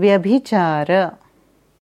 व्यभिचार।